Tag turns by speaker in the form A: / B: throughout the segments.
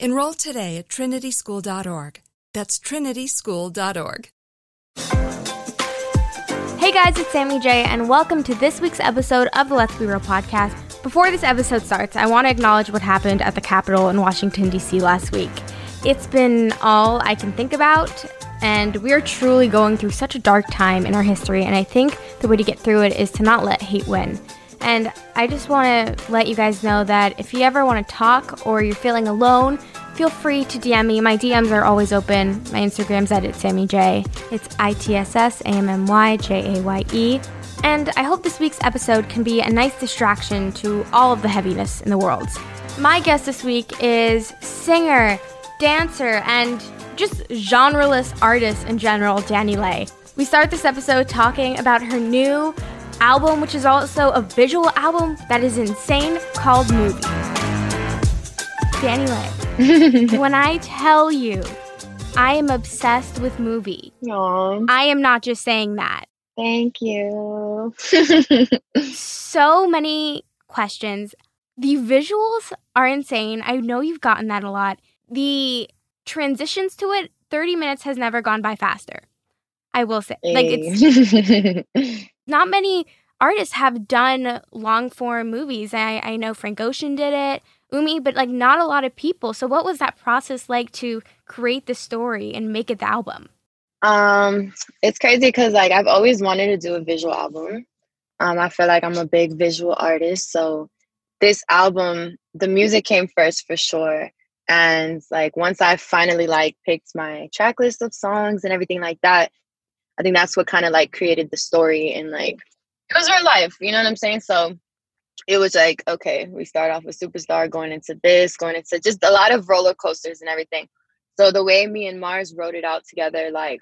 A: Enroll today at trinityschool.org. That's trinityschool.org.
B: Hey guys, it's Sammy Jaye, and welcome to this week's episode of the Let's Be Real podcast. Before this episode starts, I want to acknowledge what happened at the Capitol in Washington, D.C. last week. It's been all I can think about, and we're truly going through such a dark time in our history, and I think the way to get through it is to not let hate win. And I just want to let you guys know that if you ever want to talk or you're feeling alone, feel free to DM me. My DMs are always open. My Instagram's at it's Sammy Jaye. It's I T S S A M M Y J A Y E. And I hope this week's episode can be a nice distraction to all of the heaviness in the world. My guest this week is singer, dancer, and just genreless artist in general, DaniLeigh. We start this episode talking about her new album, which is also a visual album that is insane, called Movie. DaniLeigh, when I tell you I am obsessed with movie,
C: Aww.
B: I am not just saying that.
C: Thank you.
B: so many questions. The visuals are insane. I know you've gotten that a lot. The transitions to it, 30 minutes has never gone by faster. I will say. Like it's not many artists have done long form movies. I, I know Frank Ocean did it, Umi, but like not a lot of people. So what was that process like to create the story and make it the album?
C: Um, it's crazy because like I've always wanted to do a visual album. Um, I feel like I'm a big visual artist, so this album, the music came first for sure. And like once I finally like picked my track list of songs and everything like that, I think that's what kind of like created the story and like it was real life, you know what I'm saying? So it was like, okay, we start off with Superstar going into this, going into just a lot of roller coasters and everything. So the way me and Mars wrote it out together, like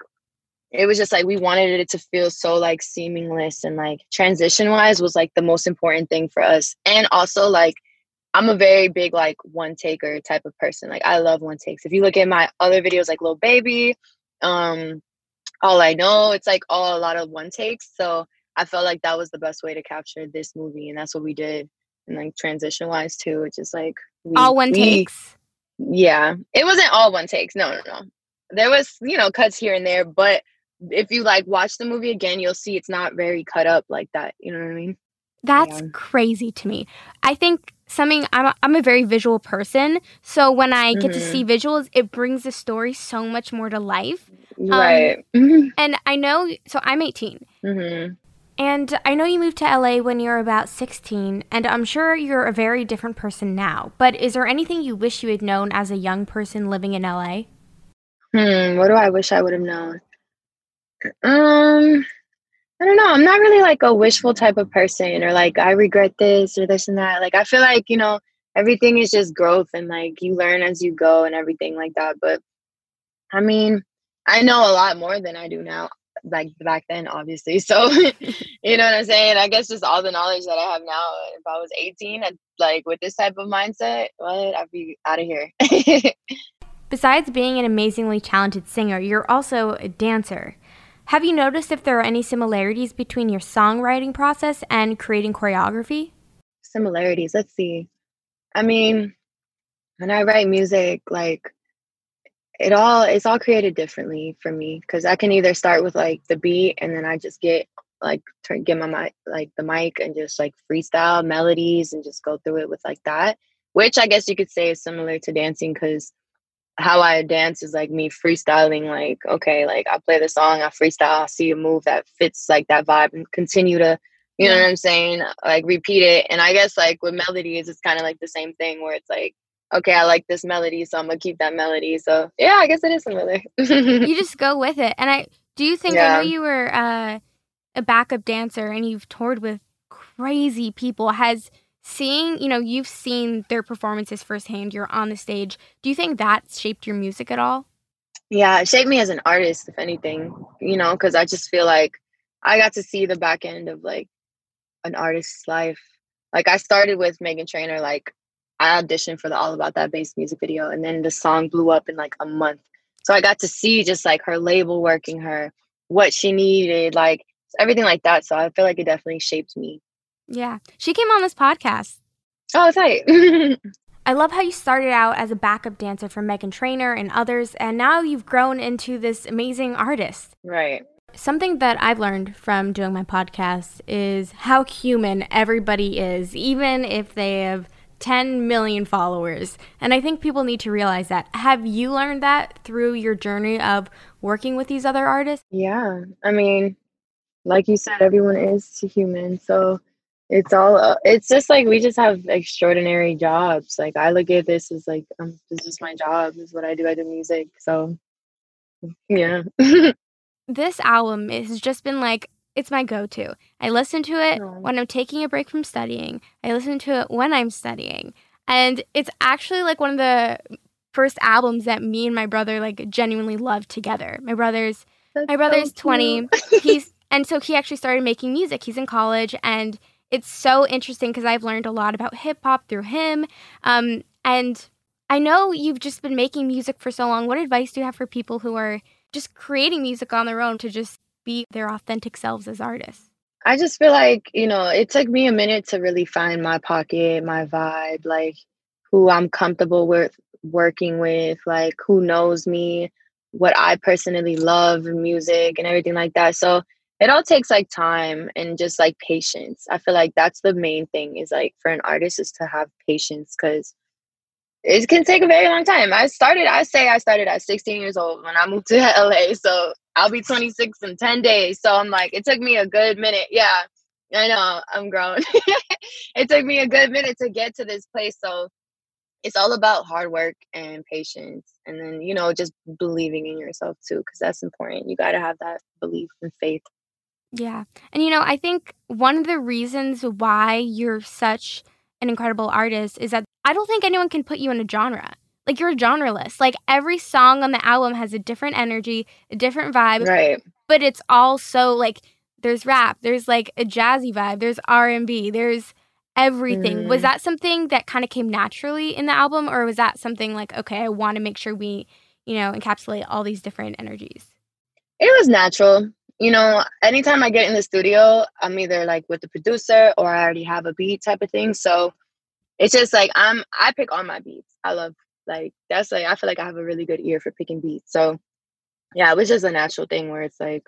C: it was just like we wanted it to feel so like seamless and like transition wise was like the most important thing for us. And also like I'm a very big like one taker type of person. Like I love one takes. If you look at my other videos like Little Baby, um, all I know, it's like all a lot of one takes. So I felt like that was the best way to capture this movie, and that's what we did. And like transition wise too, it's just like
B: we, all one
C: we,
B: takes.
C: Yeah, it wasn't all one takes. No, no, no. There was, you know, cuts here and there, but if you like watch the movie again, you'll see it's not very cut up like that. You know what I mean?
B: That's yeah. crazy to me. I think something I'm a, I'm a very visual person, so when I get mm-hmm. to see visuals, it brings the story so much more to life.
C: Right.
B: Um, and I know, so I'm 18. Mm-hmm. And I know you moved to LA when you were about 16, and I'm sure you're a very different person now. But is there anything you wish you had known as a young person living in LA?
C: Hmm, what do I wish I would have known? Um, I don't know. I'm not really like a wishful type of person or like I regret this or this and that. Like I feel like, you know, everything is just growth and like you learn as you go and everything like that. But I mean, I know a lot more than I do now like back then obviously so you know what i'm saying? I guess just all the knowledge that i have now if i was 18 I'd, like with this type of mindset what? I'd be out of here.
B: Besides being an amazingly talented singer you're also a dancer. Have you noticed if there are any similarities between your songwriting process and creating choreography?
C: Similarities let's see. I mean when i write music like it all it's all created differently for me because I can either start with like the beat and then I just get like turn get my mic like the mic and just like freestyle melodies and just go through it with like that, which I guess you could say is similar to dancing because how I dance is like me freestyling like okay like I play the song I freestyle I see a move that fits like that vibe and continue to you know what I'm saying like repeat it and I guess like with melodies it's kind of like the same thing where it's like okay, I like this melody, so I'm gonna keep that melody. So yeah, I guess it is similar.
B: you just go with it. And I do you think yeah. I know you were uh, a backup dancer and you've toured with crazy people. Has seeing, you know, you've seen their performances firsthand, you're on the stage. Do you think that shaped your music at all?
C: Yeah, it shaped me as an artist, if anything, you know, because I just feel like I got to see the back end of like an artist's life. Like I started with Meghan Trainor like I auditioned for the All About That bass music video, and then the song blew up in like a month. So I got to see just like her label working her, what she needed, like everything like that. So I feel like it definitely shaped me.
B: Yeah. She came on this podcast.
C: Oh, tight.
B: I love how you started out as a backup dancer for Meghan Trainor and others, and now you've grown into this amazing artist.
C: Right.
B: Something that I've learned from doing my podcast is how human everybody is, even if they have 10 million followers. And I think people need to realize that. Have you learned that through your journey of working with these other artists?
C: Yeah. I mean, like you said, everyone is human. So it's all, uh, it's just like we just have extraordinary jobs. Like I look at this as like, um, this is my job, this is what I do. I do music. So yeah.
B: this album has just been like it's my go to. I listen to it when I'm taking a break from studying, I listen to it when I'm studying. And it's actually like one of the first albums that me and my brother like genuinely loved together. My brother's That's my brother's so 20. He's and so he actually started making music. He's in college and it's so interesting because I've learned a lot about hip hop through him. Um, and I know you've just been making music for so long. What advice do you have for people who are just creating music on their own to just be their authentic selves as artists?
C: I just feel like, you know, it took me a minute to really find my pocket, my vibe, like who I'm comfortable with working with, like who knows me, what I personally love music and everything like that. So it all takes like time and just like patience. I feel like that's the main thing is like for an artist is to have patience because it can take a very long time. I started, I say I started at 16 years old when I moved to LA. So I'll be 26 in 10 days. So I'm like, it took me a good minute. Yeah, I know I'm grown. it took me a good minute to get to this place. So it's all about hard work and patience. And then, you know, just believing in yourself too, because that's important. You got to have that belief and faith.
B: Yeah. And, you know, I think one of the reasons why you're such an incredible artist is that I don't think anyone can put you in a genre like you're a genreless. Like every song on the album has a different energy, a different vibe.
C: Right.
B: But it's all so like there's rap, there's like a jazzy vibe, there's R and B, there's everything. Mm. Was that something that kind of came naturally in the album, or was that something like, okay, I want to make sure we, you know, encapsulate all these different energies?
C: It was natural. You know, anytime I get in the studio, I'm either like with the producer or I already have a beat type of thing. So it's just like I'm I pick all my beats. I love Like that's like I feel like I have a really good ear for picking beats. So yeah, it was just a natural thing where it's like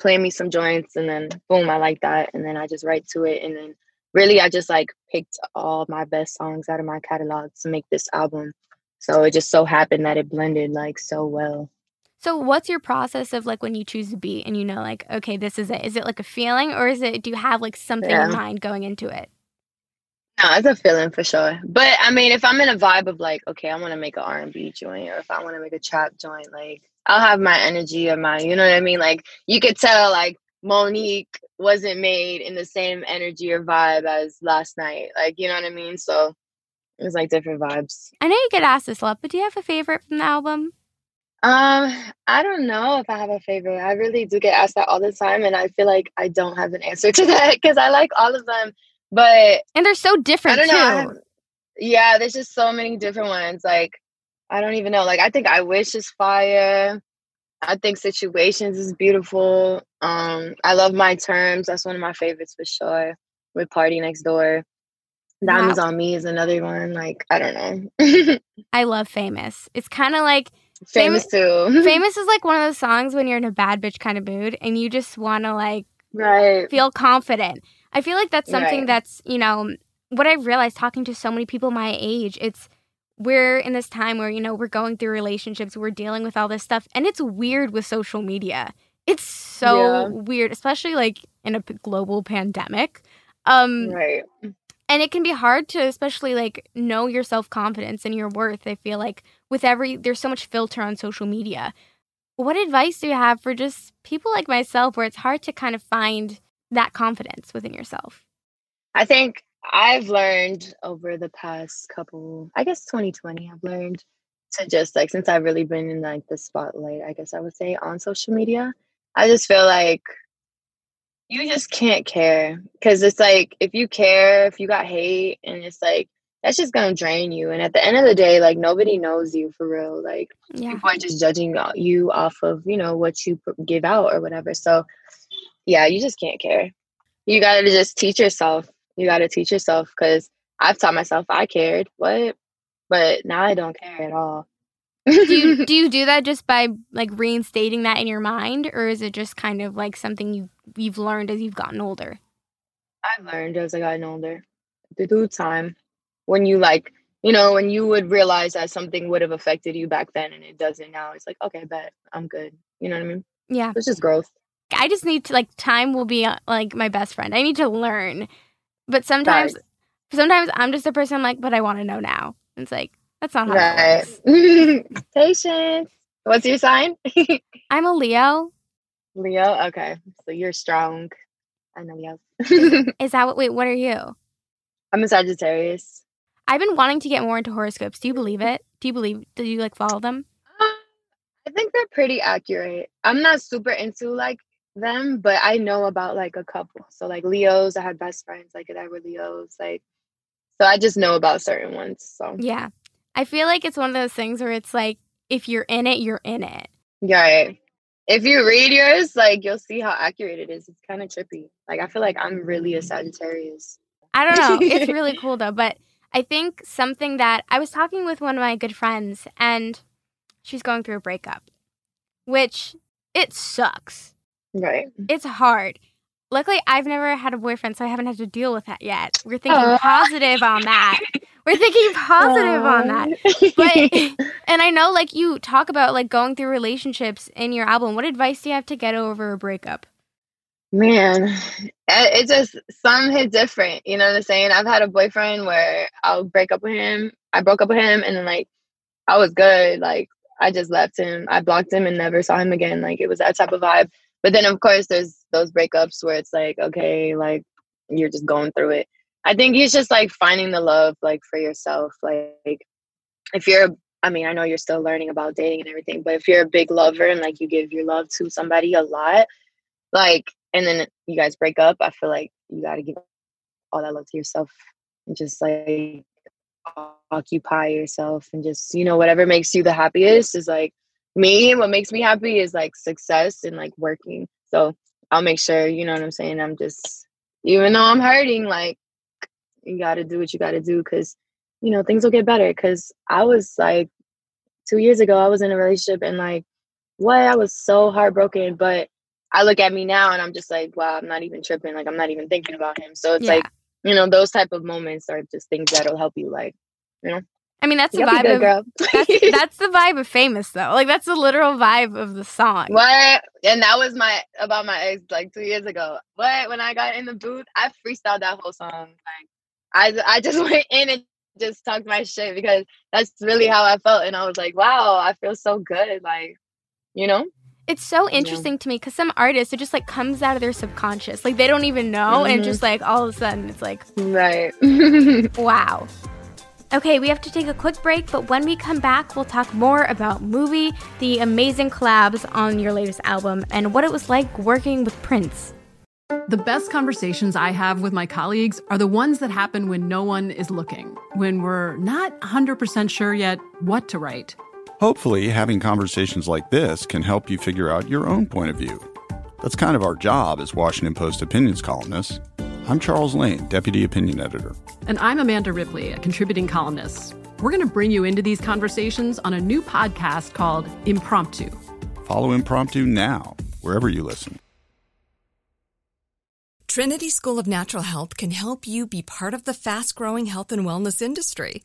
C: play me some joints and then boom, I like that. And then I just write to it. And then really I just like picked all my best songs out of my catalog to make this album. So it just so happened that it blended like so well.
B: So what's your process of like when you choose a beat and you know like okay this is it? Is it like a feeling or is it do you have like something
C: Yeah.
B: in mind going into it?
C: No, it's a feeling for sure. But I mean, if I'm in a vibe of like, okay, I want to make an R&B joint, or if I want to make a trap joint, like I'll have my energy or my, you know what I mean? Like you could tell, like Monique wasn't made in the same energy or vibe as last night. Like you know what I mean? So it's like different vibes.
B: I know you get asked this a lot, but do you have a favorite from the album?
C: Um, I don't know if I have a favorite. I really do get asked that all the time, and I feel like I don't have an answer to that because I like all of them. But
B: And they're so
C: I
B: different
C: don't
B: too.
C: know. I have- yeah, there's just so many different ones. Like, I don't even know. Like, I think I wish is fire. I think situations is beautiful. Um, I love my terms. That's one of my favorites for sure. With PartyNextDoor. Diamonds on Me is another one. Like, I don't know.
B: I love Famous. It's kind of like
C: Famous too.
B: Famous is like one of those songs when you're in a bad bitch kind of mood and you just want to like
C: right.
B: feel confident. I feel like that's something
C: Right.
B: that's, you know, what I've realized talking to so many people my age, it's we're in this time where, you know, we're going through relationships, we're dealing with all this stuff, and it's weird with social media. It's so
C: Yeah.
B: weird, especially like in a global pandemic. Um
C: Right.
B: and it can be hard to especially like know your self-confidence and your worth. I feel like with every there's so much filter on social media. What advice do you have for just people like myself where it's hard to kind of find that confidence within yourself?
C: I think I've learned over the past couple, I guess 2020, I've learned to just like, since I've really been in like the spotlight, I guess I would say on social media, I just feel like you just can't care because it's like, if you care, if you got hate, and it's like, that's just gonna drain you. And at the end of the day, like, nobody knows you for real. Like,
B: Yeah.
C: people are just judging you off of, you know, what you give out or whatever. So, yeah, you just can't care. You got to just teach yourself. You got to teach yourself because I've taught myself I cared. What? But now I don't care at all.
B: do you do you do that just by like reinstating that in your mind or is it just kind of like something you you've learned as you've gotten older?
C: I've learned as I gotten older. The due time, when you like, you know, when you would realize that something would have affected you back then and it doesn't now, it's like, okay, bet I'm good. You know what I mean?
B: Yeah.
C: It's just growth.
B: I just need to like time will be uh, like my best friend. I need to learn. But sometimes
C: Facts.
B: sometimes I'm just a person like, but I want to know now. It's like that's not how
C: Right.
B: works.
C: Patience. What's your sign?
B: I'm a Leo.
C: Leo. Okay. So you're strong. I know Leo.
B: Is that what wait, what are you?
C: I'm a Sagittarius.
B: I've been wanting to get more into horoscopes. Do you believe it? Do you believe do you like follow them?
C: Uh, I think they're pretty accurate. I'm not super into like them, but I know about like a couple. So like Leos, I had best friends like that were Leos. Like, so I just know about certain ones. So
B: Yeah. I feel like it's one of those things where it's like if you're in it, you're in it.
C: yeah. right. If you read yours, like you'll see how accurate it is. It's kind of trippy. Like I feel like I'm really a Sagittarius.
B: I don't know. It's really cool though, but I think something that I was talking with one of my good friends and she's going through a breakup, which it sucks.
C: Right.
B: It's hard. Luckily, I've never had a boyfriend, so I haven't had to deal with that yet. We're thinking positive on that. We're thinking positive on that. But and I know like you talk about like going through relationships in your album. What advice do you have to get over a breakup?
C: Man, it it just some hit different. You know what I'm saying? I've had a boyfriend where I'll break up with him. I broke up with him, and then like I was good. Like I just left him. I blocked him and never saw him again. Like it was that type of vibe. But then of course there's those breakups where it's like okay, like you're just going through it. I think it's just like finding the love like for yourself. Like if you're I mean, I know you're still learning about dating and everything, but if you're a big lover and like you give your love to somebody a lot, like and then you guys break up, I feel like you got to give all that love to yourself and just like occupy yourself and just you know whatever makes you the happiest is like me what makes me happy is like success and like working so i'll make sure you know what i'm saying i'm just even though i'm hurting like you got to do what you got to do because you know, things will get better. Cause I was like, two years ago, I was in a relationship and like, what? I was so heartbroken. But I look at me now and I'm just like, wow, I'm not even tripping. Like, I'm not even thinking about him. So it's yeah. like, you know, those type of moments are just things that'll help you, like, you know.
B: I mean, that's the vibe of that's, that's, the vibe of famous though. Like that's the literal vibe of the song.
C: What? And that was my about my ex like two years ago. But when I got in the booth, I freestyled that whole song. Like I I just went in and just talked my shit because that's really how I felt, and I was like, wow, I feel so good. Like, you know.
B: It's so interesting yeah. to me because some artists, it just like comes out of their subconscious. Like they don't even know, mm-hmm. and just like all of a sudden, it's like,
C: right.
B: wow. Okay, we have to take a quick break, but when we come back, we'll talk more about Movie, the amazing collabs on your latest album, and what it was like working with Prince.
D: The best conversations I have with my colleagues are the ones that happen when no one is looking, when we're not 100% sure yet what to write.
E: Hopefully, having conversations like this can help you figure out your own point of view. That's kind of our job as Washington Post opinions columnists. I'm Charles Lane, Deputy Opinion Editor.
D: And I'm Amanda Ripley, a contributing columnist. We're going to bring you into these conversations on a new podcast called Impromptu.
E: Follow Impromptu now, wherever you listen.
A: Trinity School of Natural Health can help you be part of the fast growing health and wellness industry.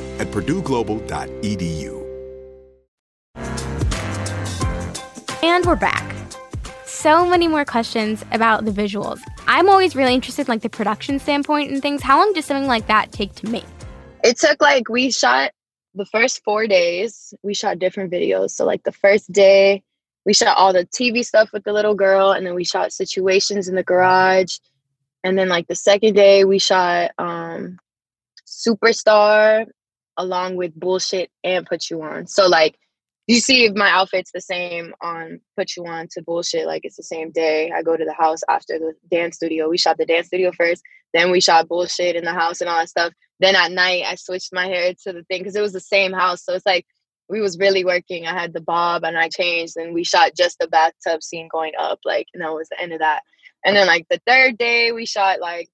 F: at purdueglobal.edu.
B: And we're back. So many more questions about the visuals. I'm always really interested in like the production standpoint and things. How long does something like that take to make?
C: It took like we shot the first four days, we shot different videos. So like the first day, we shot all the TV stuff with the little girl, and then we shot situations in the garage. And then like the second day, we shot um Superstar along with bullshit and put you on. So like you see my outfit's the same on put you on to bullshit, like it's the same day. I go to the house after the dance studio. We shot the dance studio first, then we shot bullshit in the house and all that stuff. Then at night I switched my hair to the thing because it was the same house. So it's like we was really working. I had the bob and I changed and we shot just the bathtub scene going up, like and that was the end of that. And then like the third day we shot like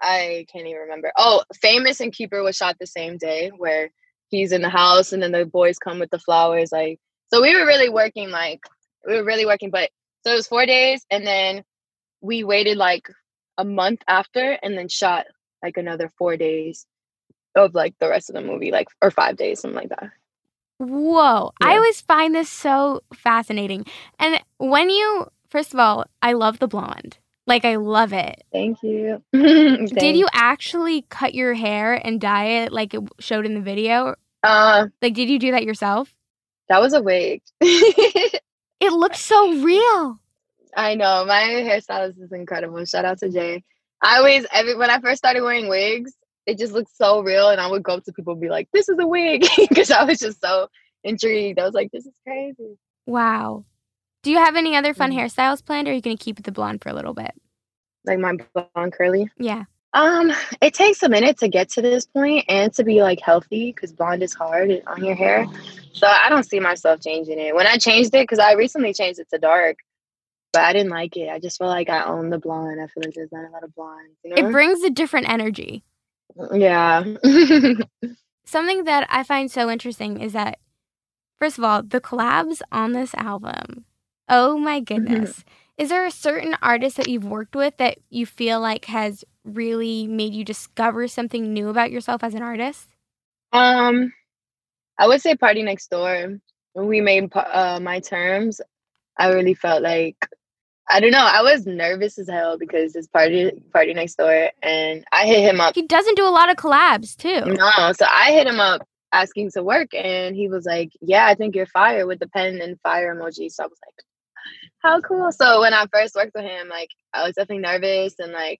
C: I can't even remember. Oh, Famous and Keeper was shot the same day where he's in the house and then the boys come with the flowers. Like, so we were really working like we were really working. But so it was four days, and then we waited like a month after, and then shot like another four days of like the rest of the movie, like or five days, something like that.
B: Whoa. I always find this so fascinating. And when you, first of all, I love the blonde. Like, I love it.
C: Thank you.
B: Did you actually cut your hair and dye it like it showed in the video?
C: Uh,
B: like, did you do that yourself?
C: That was a wig.
B: it looks so real.
C: I know. My hairstylist is incredible. Shout out to Jay. I always, every when I first started wearing wigs, it just looked so real. And I would go up to people and be like, this is a wig. Because I was just so intrigued. I was like, this is crazy.
B: Wow. Do you have any other fun
C: Mm-hmm.
B: hairstyles planned or are you going to keep the blonde for a little bit?
C: Like my blonde curly.
B: Yeah.
C: Um, it takes a minute to get to this point and to be like healthy because blonde is hard on your hair. So I don't see myself changing it. When I changed it, because I recently changed it to dark, but I didn't like it. I just feel like I own the blonde. I feel like there's not a lot of blondes. You know?
B: It brings a different energy.
C: yeah.
B: Something that I find so interesting is that, first of all, the collabs on this album. Oh my goodness. is there a certain artist that you've worked with that you feel like has really made you discover something new about yourself as an artist?
C: Um, I would say PartyNextDoor. When we made uh, my terms, I really felt like I don't know. I was nervous as hell because it's party PartyNextDoor, and I hit him up.
B: He doesn't do a lot of collabs too.
C: No, so I hit him up asking to work, and he was like, "Yeah, I think you're fire" with the pen and fire emoji. So I was like, "How cool!" So when I first worked with him, like I was definitely nervous and like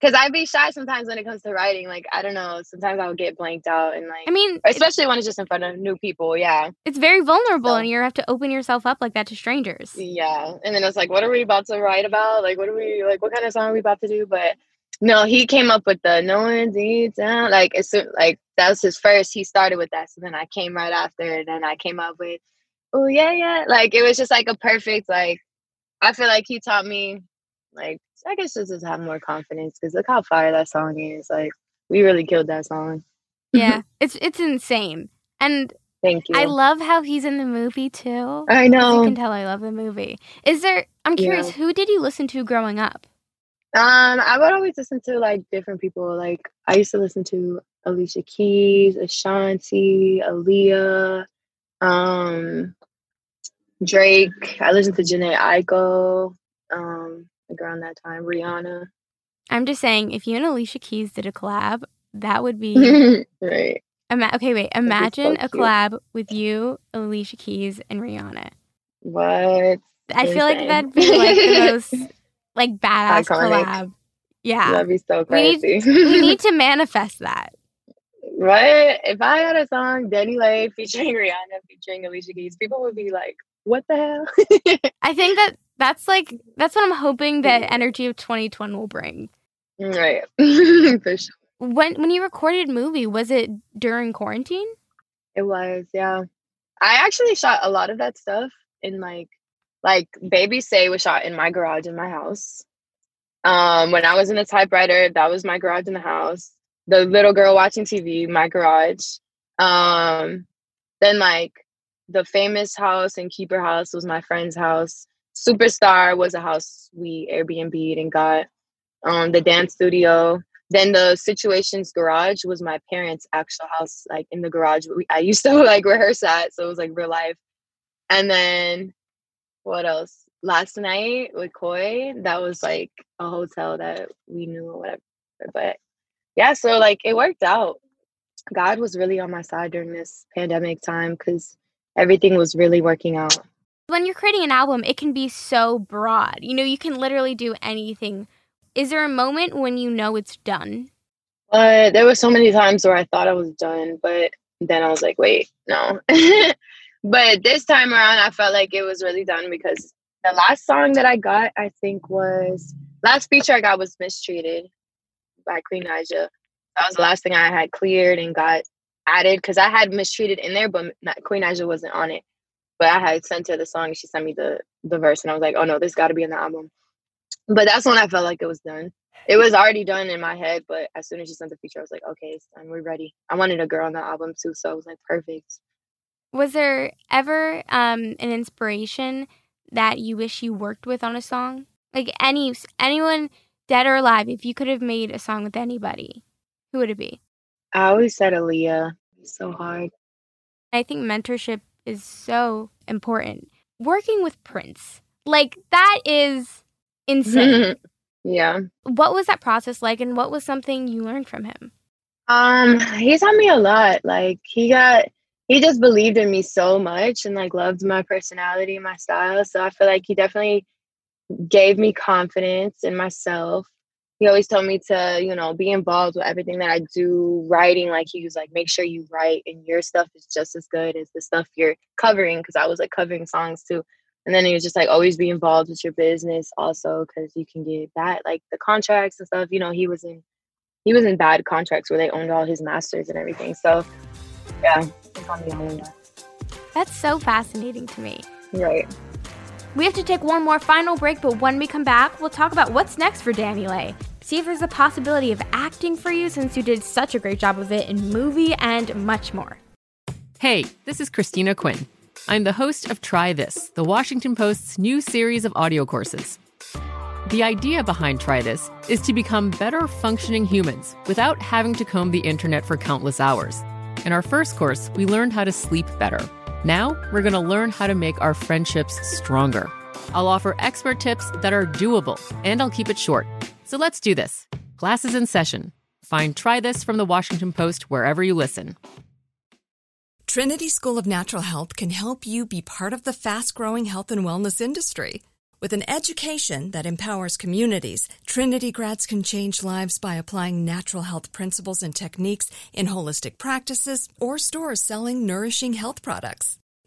C: because I'd be shy sometimes when it comes to writing. Like I don't know, sometimes I would get blanked out and like
B: I mean,
C: especially when it's just in front of new people. Yeah,
B: It's very vulnerable and you have to open yourself up like that to strangers.
C: yeah. And then it's like, what are we about to write about? Like, what are we like? What kind of song are we about to do? But no, he came up with the no one deep down. Like it's like that was his first. He started with that, so then I came right after, and then I came up with, oh yeah, yeah. Like it was just like a perfect like. I feel like he taught me, like I guess just to have more confidence because look how fire that song is. Like we really killed that song.
B: Yeah, it's it's insane. And
C: Thank you.
B: I love how he's in the movie too.
C: I know.
B: You can tell I love the movie. Is there I'm curious,
C: Yeah.
B: who did you listen to growing up?
C: Um, I would always listen to like different people. Like I used to listen to Alicia Keys, Ashanti, Aaliyah, um, Drake. I listened to Jhené Aiko. Um, like around that time, Rihanna.
B: I'm just saying, if you and Alicia Keys did a collab, that would be
C: right.
B: Ima- okay, wait.
C: be so
B: Imagine a collab with you, Alicia Keys, and Rihanna.
C: What?
B: I feel like that'd be like the most like badass
C: Iconic.
B: collab. Yeah.
C: That'd be so
B: we need
C: crazy.
B: we need to manifest that.
C: Right? If I had a song, DaniLeigh featuring Rihanna, featuring Alicia Keys, people would be like, "What the hell?"
B: I think that that's like that's what I'm hoping that energy of 2020 will bring.
C: right. For sure.
B: When when you recorded movie, was it during quarantine?
C: It was, yeah. I actually shot a lot of that stuff in like like Baby Say was shot in my garage in my house. Um when I was in the typewriter, that was my garage in the house. The little girl watching TV, my garage. Um then like the famous house and keeper house was my friend's house. Superstar was a house we Airbnb'd and got. Um the dance studio. Then the situations garage was my parents' actual house, like in the garage. We, I used to like rehearse at, so it was like real life. And then what else? Last night with Koi, that was like a hotel that we knew or whatever. But yeah, so like it worked out. God was really on my side during this pandemic time because everything was really working out.
B: When you're creating an album, it can be so broad. You know, you can literally do anything. Is there a moment when you know it's done?
C: But there were so many times where I thought I was done, but then I was like, wait, no. but this time around, I felt like it was really done because the last song that I got, I think, was last feature I got was Mistreated by Queen Naija. That was the last thing I had cleared and got added because I had Mistreated in there, but not, Queen Naija wasn't on it. But I had sent her the song and she sent me the, the verse, and I was like, oh no, this got to be in the album. But that's when I felt like it was done it was already done in my head, but as soon as she sent the feature, I was like, okay, it's done. We're ready. I wanted a girl on the album too, so I was like, perfect.
B: Was there ever um, an inspiration that you wish you worked with on a song? Like any anyone dead or alive, if you could have made a song with anybody, who would it be?
C: I always said Aaliyah. So hard.
B: I think mentorship is so important. Working with Prince, like that is insane.
C: yeah.
B: What was that process like and what was something you learned from him?
C: Um, he taught me a lot. Like he got he just believed in me so much and like loved my personality, my style. So I feel like he definitely gave me confidence in myself. He always told me to, you know, be involved with everything that I do. Writing, like he was like, make sure you write, and your stuff is just as good as the stuff you're covering. Because I was like covering songs too. And then he was just like, always be involved with your business also, because you can get that like the contracts and stuff. You know, he was in he was in bad contracts where they owned all his masters and everything. So, yeah,
B: That's so fascinating to me.
C: Right.
B: We have to take one more final break, but when we come back, we'll talk about what's next for DaniLeigh. See if there's a possibility of acting for you since you did such a great job of it in movie and much more.
G: Hey, this is Christina Quinn. I'm the host of Try This, the Washington Post's new series of audio courses. The idea behind Try This is to become better functioning humans without having to comb the internet for countless hours. In our first course, we learned how to sleep better. Now, we're going to learn how to make our friendships stronger. I'll offer expert tips that are doable, and I'll keep it short. So let's do this. Class is in session. Find Try This from the Washington Post wherever you listen.
A: Trinity School of Natural Health can help you be part of the fast growing health and wellness industry. With an education that empowers communities, Trinity grads can change lives by applying natural health principles and techniques in holistic practices or stores selling nourishing health products.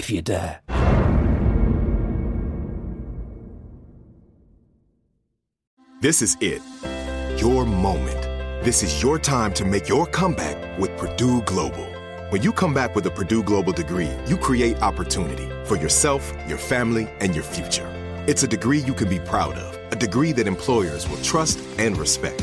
H: if you dare.
F: This is it. Your moment. This is your time to make your comeback with Purdue Global. When you come back with a Purdue Global degree, you create opportunity for yourself, your family, and your future. It's a degree you can be proud of, a degree that employers will trust and respect.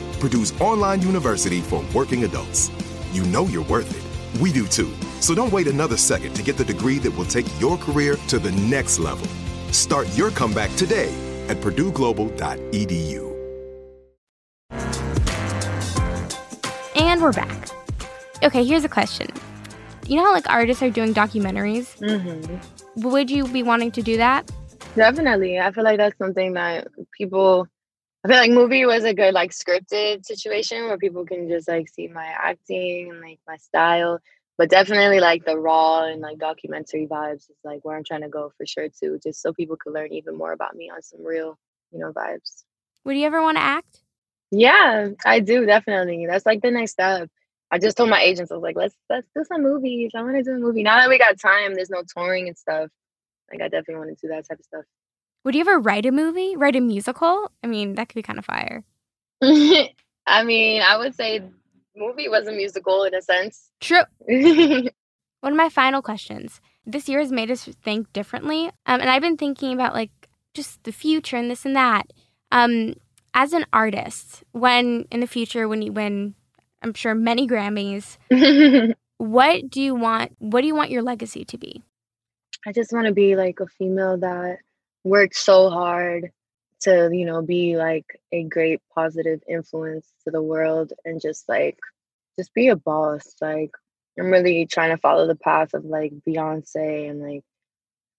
F: Purdue's online university for working adults. You know you're worth it. We do too. So don't wait another second to get the degree that will take your career to the next level. Start your comeback today at purdueglobal.edu.
B: And we're back. Okay, here's a question. You know how like artists are doing documentaries?
C: Mm-hmm.
B: Would you be wanting to do that?
C: Definitely. I feel like that's something that people I feel like movie was a good like scripted situation where people can just like see my acting and like my style. But definitely like the raw and like documentary vibes is like where I'm trying to go for sure too, just so people could learn even more about me on some real, you know, vibes.
B: Would you ever want to act?
C: Yeah, I do definitely. That's like the next step. I just told my agents, I was like, let's let's do some movies. I want to do a movie. Now that we got time, there's no touring and stuff. Like I definitely want to do that type of stuff.
B: Would you ever write a movie? Write a musical? I mean, that could be kind of fire.
C: I mean, I would say movie was a musical in a sense.
B: True. One of my final questions. This year has made us think differently. Um, and I've been thinking about like just the future and this and that. Um, as an artist, when in the future, when you win, I'm sure many Grammys, what do you want? What do you want your legacy to be?
C: I just want to be like a female that worked so hard to, you know, be like a great positive influence to the world and just like just be a boss. Like I'm really trying to follow the path of like Beyonce and like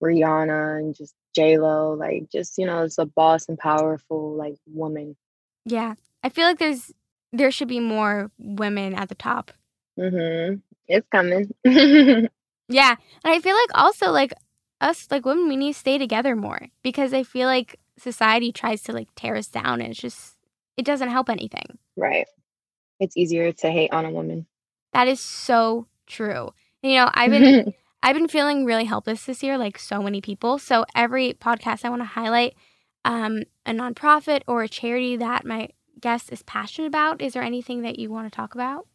C: Rihanna and just J Lo, like just you know, it's a boss and powerful like woman.
B: Yeah, I feel like there's there should be more women at the top.
C: mm-hmm It's coming.
B: yeah, and I feel like also like us like women, we need to stay together more because I feel like society tries to like tear us down, and it's just it doesn't help anything.
C: Right. It's easier to hate on a woman.
B: That is so true. You know, I've been I've been feeling really helpless this year, like so many people. So every podcast I want to highlight um, a nonprofit or a charity that my guest is passionate about. Is there anything that you want to talk about?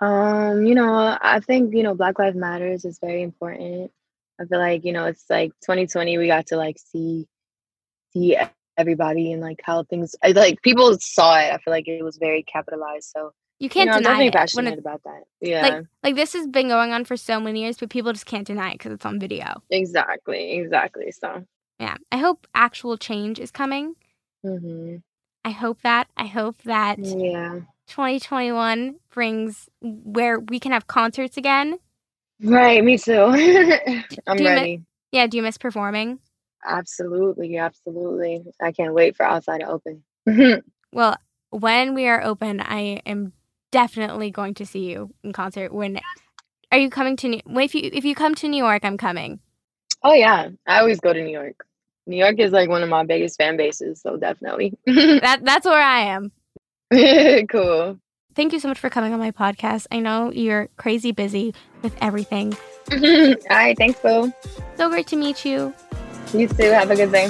C: Um, you know, I think, you know, Black Lives Matters is very important. I feel like, you know, it's like 2020 we got to like see see everybody and like how things like people saw it. I feel like it was very capitalized. So
B: you can't
C: you know,
B: deny
C: I'm definitely
B: it.
C: passionate
B: When it-
C: about that. Yeah.
B: Like like this has been going on for so many years, but people just can't deny it because it's on video.
C: exactly, exactly. So
B: Yeah, I hope actual change is coming.
C: mhm.
B: I hope that. I hope that
C: Yeah.
B: 2021 brings where we can have concerts again.
C: Right, me too. I'm
B: Do you mi-
C: ready.
B: yeah, do you miss performing?
C: Absolutely, absolutely. I can't wait for outside to open.
B: Well, when we are open, I am definitely going to see you in concert. When are you coming to New? Well, if you if you come to New York, I'm coming.
C: oh yeah, I always go to New York. New York is like one of my biggest fan bases, so definitely.
B: that that's where I am.
C: cool.
B: Thank you so much for coming on my podcast. I know you're crazy busy with everything.
C: All right, thanks, Boo.
B: So great to meet you.
C: You too. Have a good day.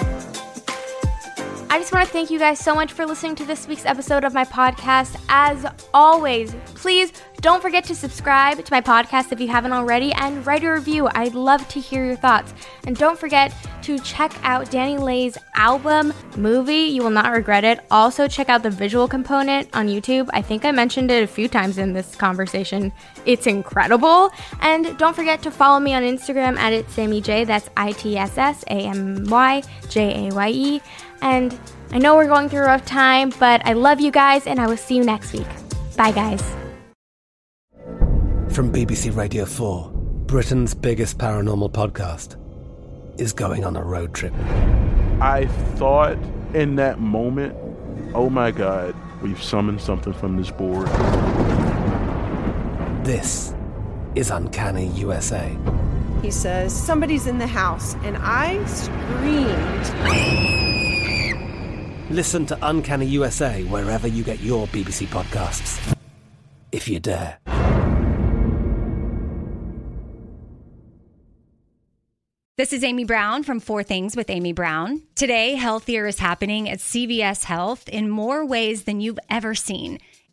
B: I just want to thank you guys so much for listening to this week's episode of my podcast. As always, please don't forget to subscribe to my podcast if you haven't already and write a review. I'd love to hear your thoughts. And don't forget to check out DaniLeigh's album, movie. You will not regret it. Also, check out the visual component on YouTube. I think I mentioned it a few times in this conversation. It's incredible. And don't forget to follow me on Instagram at it Sammy Jaye. That's I T S S A M Y J A Y E. And I know we're going through a rough time, but I love you guys, and I will see you next week. Bye, guys.
H: From BBC Radio 4, Britain's biggest paranormal podcast is going on a road trip.
I: I thought in that moment, oh my God, we've summoned something from this board.
H: This is Uncanny USA.
J: He says, Somebody's in the house. And I screamed.
H: Listen to Uncanny USA wherever you get your BBC podcasts, if you dare.
K: This is Amy Brown from Four Things with Amy Brown. Today, healthier is happening at CVS Health in more ways than you've ever seen.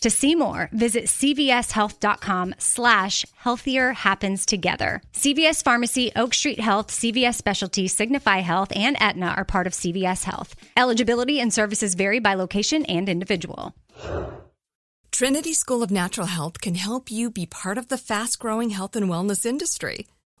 K: To see more, visit cvshealth.com slash healthier happens together. CVS Pharmacy, Oak Street Health, CVS Specialty, Signify Health, and Aetna are part of CVS Health. Eligibility and services vary by location and individual.
A: Trinity School of Natural Health can help you be part of the fast growing health and wellness industry.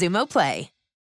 L: Xumo Play.